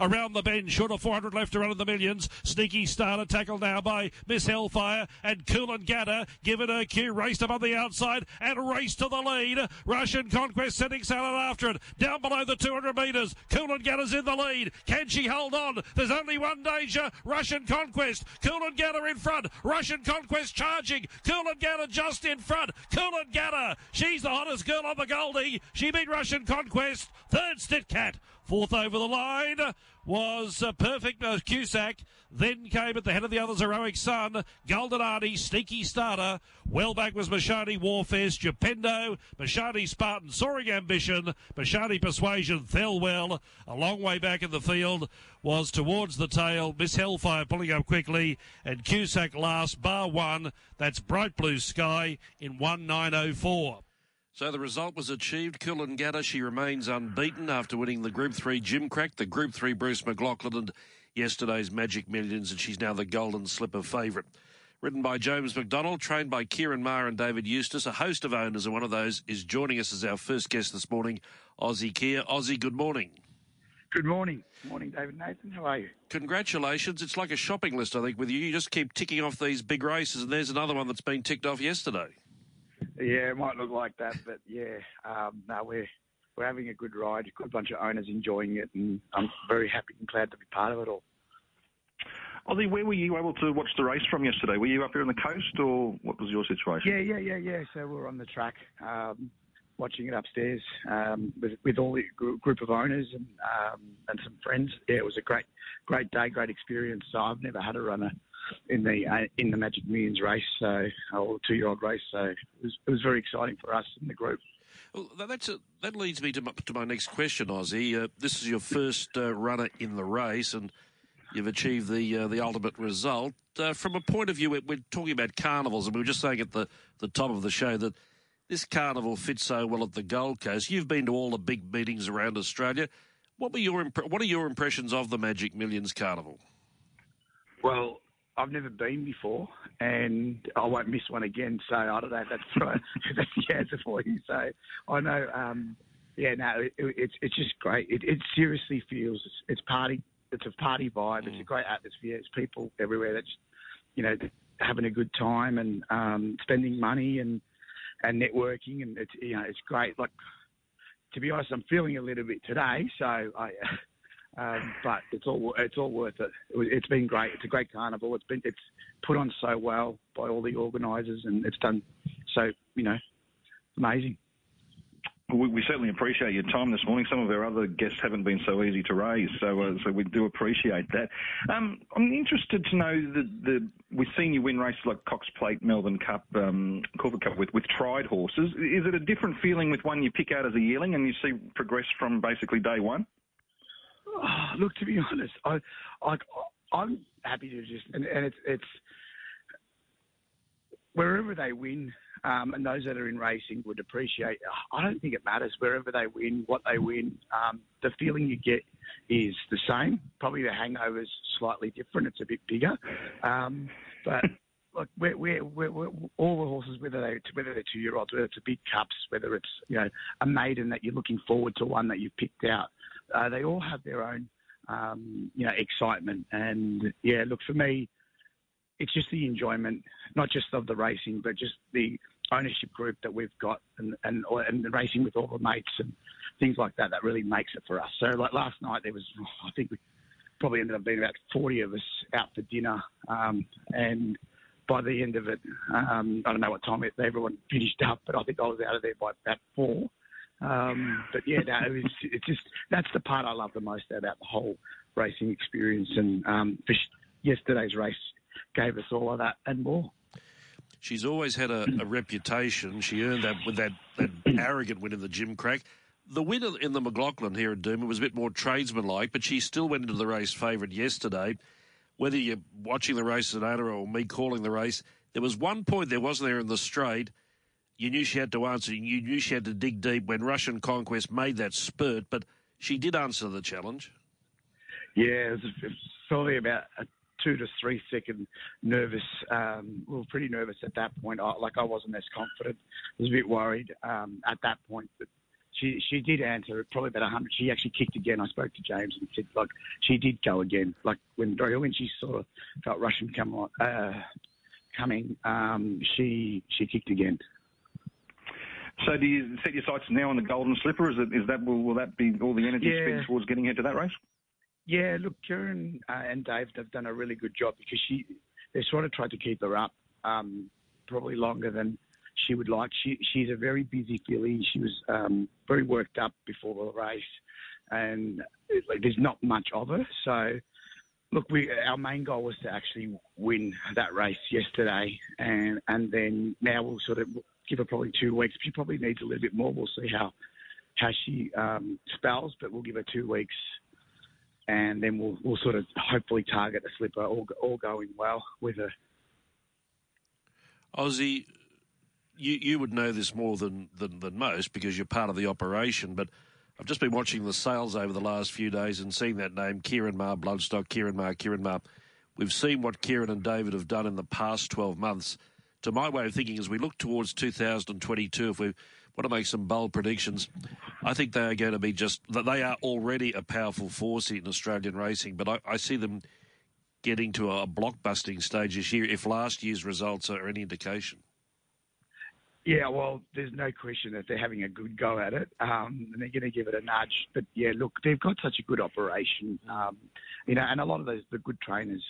Around the bend, short of 400 left to run in the millions. Sneaky starter tackled now by Miss Hellfire and Coolangatta. Given her cue, raced up on the outside and raced to the lead. Russian Conquest setting sail after it. Down below the 200 metres. Coolangatta's in the lead. Can she hold on? There's only one danger. Russian Conquest. Coolangatta in front. Russian Conquest charging. Coolangatta just in front. Coolangatta. She's the hottest girl on the Goldie. She beat Russian Conquest. Third Stitcat. Fourth over the line was uh, perfect uh, Cusack. Then came at the head of the others Heroic Sun, Golden Artie, Sneaky Starter. Well back was Mishani Warfare, Stupendo, Mishani Spartan, Soaring Ambition, Mishani Persuasion, Thelwell. A long way back in the field was towards the tail. Miss Hellfire pulling up quickly, and Cusack last, bar one. That's Bright Blue Sky in 1904. So the result was achieved. Coolangatta, she remains unbeaten after winning the Group 3 Gimcrack, the Group 3 Bruce McLaughlin, and yesterday's Magic Millions, and she's now the Golden Slipper favourite. Written by James McDonald, trained by Ciaron Maher and David Eustace. A host of owners, and one of those is joining us as our first guest this morning, Ozzie Kheir. Ozzie, good morning. Good morning. Morning, David Nathan. How are you? Congratulations. It's like a shopping list, I think, with you. You just keep ticking off these big races, and there's another one that's been ticked off yesterday. Yeah, it might look like that, but yeah, um, no, we're we're having a good ride. A good bunch of owners enjoying it, and I'm very happy and glad to be part of it all. Ozzie, where were you able to watch the race from yesterday? Were you up here on the coast, or what was your situation? Yeah, yeah, yeah, yeah. So we were on the track, um, watching it upstairs um, with with all the group of owners and um, and some friends. Yeah, it was a great great day, great experience. So I've never had a runner in the uh, in the Magic Millions race, so or two year old race. So it was, it was very exciting for us in the group. Well, that's a, that leads me to my, to my next question, Ozzie. Uh, this is your first uh, runner in the race, and you've achieved the uh, the ultimate result. Uh, from a point of view, we're, we're talking about carnivals, and we were just saying at the, the top of the show that this carnival fits so well at the Gold Coast. You've been to all the big meetings around Australia. What were your imp- what are your impressions of the Magic Millions Carnival? Well, I've never been before, and I won't miss one again. So I don't know if that's right. that's the answer for you. So I know, um, yeah, no, it, it's it's just great. It, it seriously feels it's, it's, party. It's a party vibe. Mm. It's a great atmosphere. It's people everywhere that's you know having a good time and um, spending money and and networking, and it's you know it's great. Like to be honest, I'm feeling a little bit today, so I. Um, but it's all it's all worth it. it. has been great. It's a great carnival. It's been it's put on so well by all the organisers, and it's done so you know amazing. We, we, certainly appreciate your time this morning. Some of our other guests haven't been so easy to raise, so uh, so we do appreciate that. Um, I'm interested to know that the we've seen you win races like Cox Plate, Melbourne Cup, um, Corporate Cup with with tried horses. Is it a different feeling with one you pick out as a yearling and you see progress from basically day one? Oh, look, to be honest, I, I, I'm happy to just, and, and it's, it's wherever they win, um, and those that are in racing would appreciate. I don't think it matters wherever they win, what they win. Um, the feeling you get is the same. Probably the hangover's slightly different. It's a bit bigger, um, but. Look, we're, we're, we're, we're, all the horses, whether they whether they're two year olds, whether it's a big cups, whether it's you know a maiden that you're looking forward to, one that you've picked out, uh, they all have their own, um, you know, excitement. And yeah, look for me, it's just the enjoyment, not just of the racing, but just the ownership group that we've got, and and and the racing with all the mates and things like that. That really makes it for us. So like last night, there was, I think we probably ended up being about 40 of us out for dinner, um, and by the end of it, um, I don't know what time it, everyone finished up, but I think I was out of there by about four. Um, but yeah, no, it was, it's just that's the part I love the most about the whole racing experience. And um, yesterday's race gave us all of that and more. She's always had a, a reputation. She earned that with that, that arrogant win in the Gimcrack. The win in the McLaughlin here at Doomben was a bit more tradesmanlike, but she still went into the race favourite yesterday. Whether you're watching the race as an owner or me calling the race, there was one point there, wasn't there, in the straight – you knew she had to answer. You knew she had to dig deep when Russian Conquest made that spurt, but she did answer the challenge. Yeah, it was, it was probably about a two to three second nervous. Um, we were pretty nervous at that point. I, like I wasn't as confident. I was a bit worried um, at that point. But she she did answer probably about hundred. She actually kicked again. I spoke to James and said like she did go again. Like when when she sort of felt Russian come on, uh, coming, um, she she kicked again. So do you set your sights now on the Golden Slipper? Is it is that will, will that be all the energy Yeah. spent towards getting into that race? Yeah, look, Ciaron uh, and Dave have done a really good job because she they sort of tried to keep her up um, probably longer than she would like. She she's a very busy filly. She was um, very worked up before the race, and like, there's not much of her. So, look, we our main goal was to actually win that race yesterday, and and then now we'll sort of give her probably two weeks. She probably needs a little bit more. We'll see how how she um, spells, but we'll give her two weeks and then we'll we'll sort of hopefully target the slipper all all going well with her. Ozzie, you you would know this more than, than, than most because you're part of the operation, but I've just been watching the sales over the last few days and seeing that name, Ciaron Maher Bloodstock, Ciaron Maher, Ciaron Maher. We've seen what Ciaron and David have done in the past 12 months. To my way of thinking, as we look towards 2022, if we want to make some bold predictions, I think they are going to be just that they are already a powerful force in Australian racing, but I, I see them getting to a blockbusting stage this year if last year's results are any indication. Yeah, well, there's no question that they're having a good go at it, um, and they're going to give it a nudge. But yeah, look, they've got such a good operation, um, you know, and a lot of those the good trainers,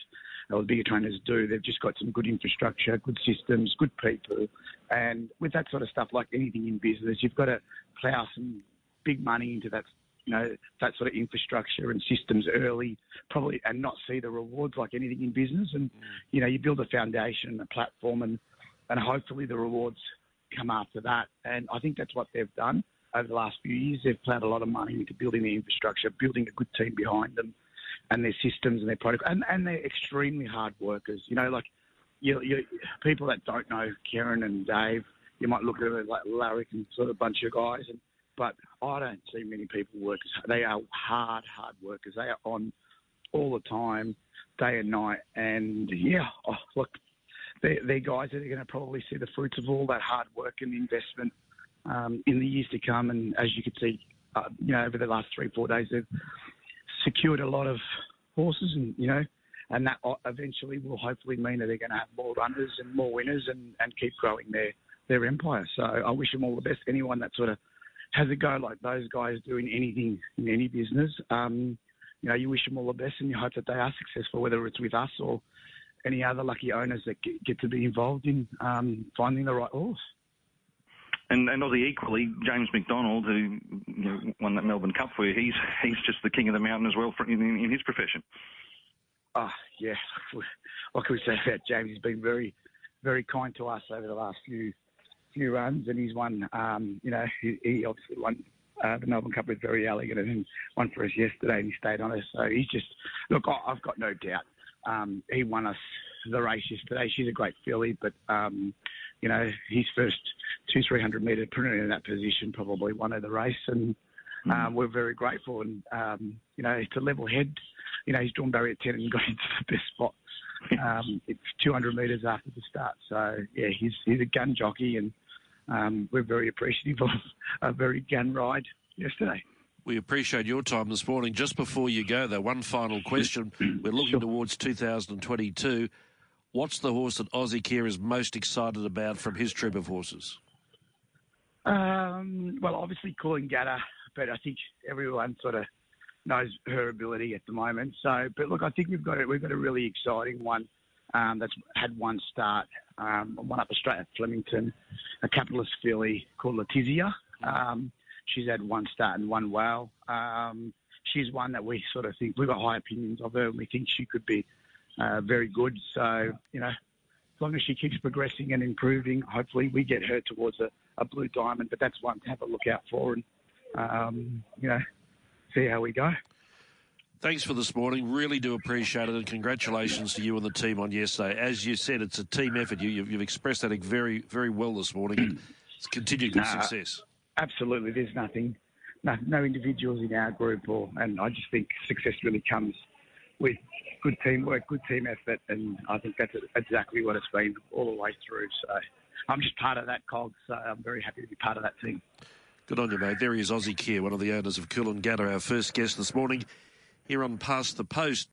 or the bigger trainers do. They've just got some good infrastructure, good systems, good people, and with that sort of stuff, like anything in business, you've got to plough some big money into that. You know that sort of infrastructure and systems early, probably, and not see the rewards like anything in business. And mm. you know, you build a foundation and a platform, and and hopefully the rewards come after that. And I think that's what they've done over the last few years. They've plowed a lot of money into building the infrastructure, building a good team behind them, and their systems and their protocol. And, and they're extremely hard workers. You know, like you, you, people that don't know Ciaron and Dave, you might look at them like Larry and sort of a bunch of guys, and but I don't see many people work. They are hard, hard workers. They are on all the time, day and night. And yeah, oh, look, they're, they're guys that are going to probably see the fruits of all that hard work and investment um, in the years to come. And as you can see, uh, you know, over the last three, four days, they've secured a lot of horses, and you know, and that eventually will hopefully mean that they're going to have more runners and more winners, and, and keep growing their their empire. So I wish them all the best. Anyone that sort of has a go like those guys do in anything in any business, um, you know, you wish them all the best, and you hope that they are successful, whether it's with us or any other lucky owners that get, get to be involved in um, finding the right horse. And, and Ozzie equally, James McDonald, who you know, won that Melbourne Cup for you, he's he's just the king of the mountain as well for, in, in his profession. Oh, yeah. What can we say about James? He's been very, very kind to us over the last few few runs, and he's won. Um, you know, he, he obviously won uh, the Melbourne Cup with Verry Elleegant, and won for us yesterday, and he stayed on us. So he's just look. I- I've got no doubt. Um, he won us the race yesterday. She's a great filly, but um, you know, his first two, three hundred metre printed in that position probably won her the race, and um, we're very grateful. And um, you know, to level head, you know, he's drawn barrier ten and got into the best spot. Um, it's 200 metres after the start, so yeah, he's he's a gun jockey, and um, we're very appreciative of a very gun ride yesterday. We appreciate your time this morning. Just before you go, though, one final question. We're looking Sure. towards 2022. What's the horse that Ozzie Kheir is most excited about from his troop of horses? Um, well, obviously Coolangatta, but I think everyone sort of knows her ability at the moment. So, but look, I think we've got it. We've got a really exciting one um, that's had one start, um, one up straight at Flemington, a capitalist filly called Letizia. Um, she's had one start and one well. Um, she's one that we sort of think we've got high opinions of her, and we think she could be uh, very good. So, you know, as long as she keeps progressing and improving, hopefully we get her towards a, a blue diamond. But that's one to have a look out for, and um, you know, see how we go. Thanks for this morning. Really do appreciate it, and congratulations to you and the team on yesterday. As you said, it's a team effort. You, you've, you've expressed that very, very well this morning. and It's continued good Nah. success. Absolutely, there's nothing, no, no individuals in our group, or and I just think success really comes with good teamwork, good team effort, and I think that's exactly what it's been all the way through. So I'm just part of that cog, so I'm very happy to be part of that team. Good on you, mate. There he is, Ozzie Kheir, one of the owners of Coolangatta, our first guest this morning here on Past the Post.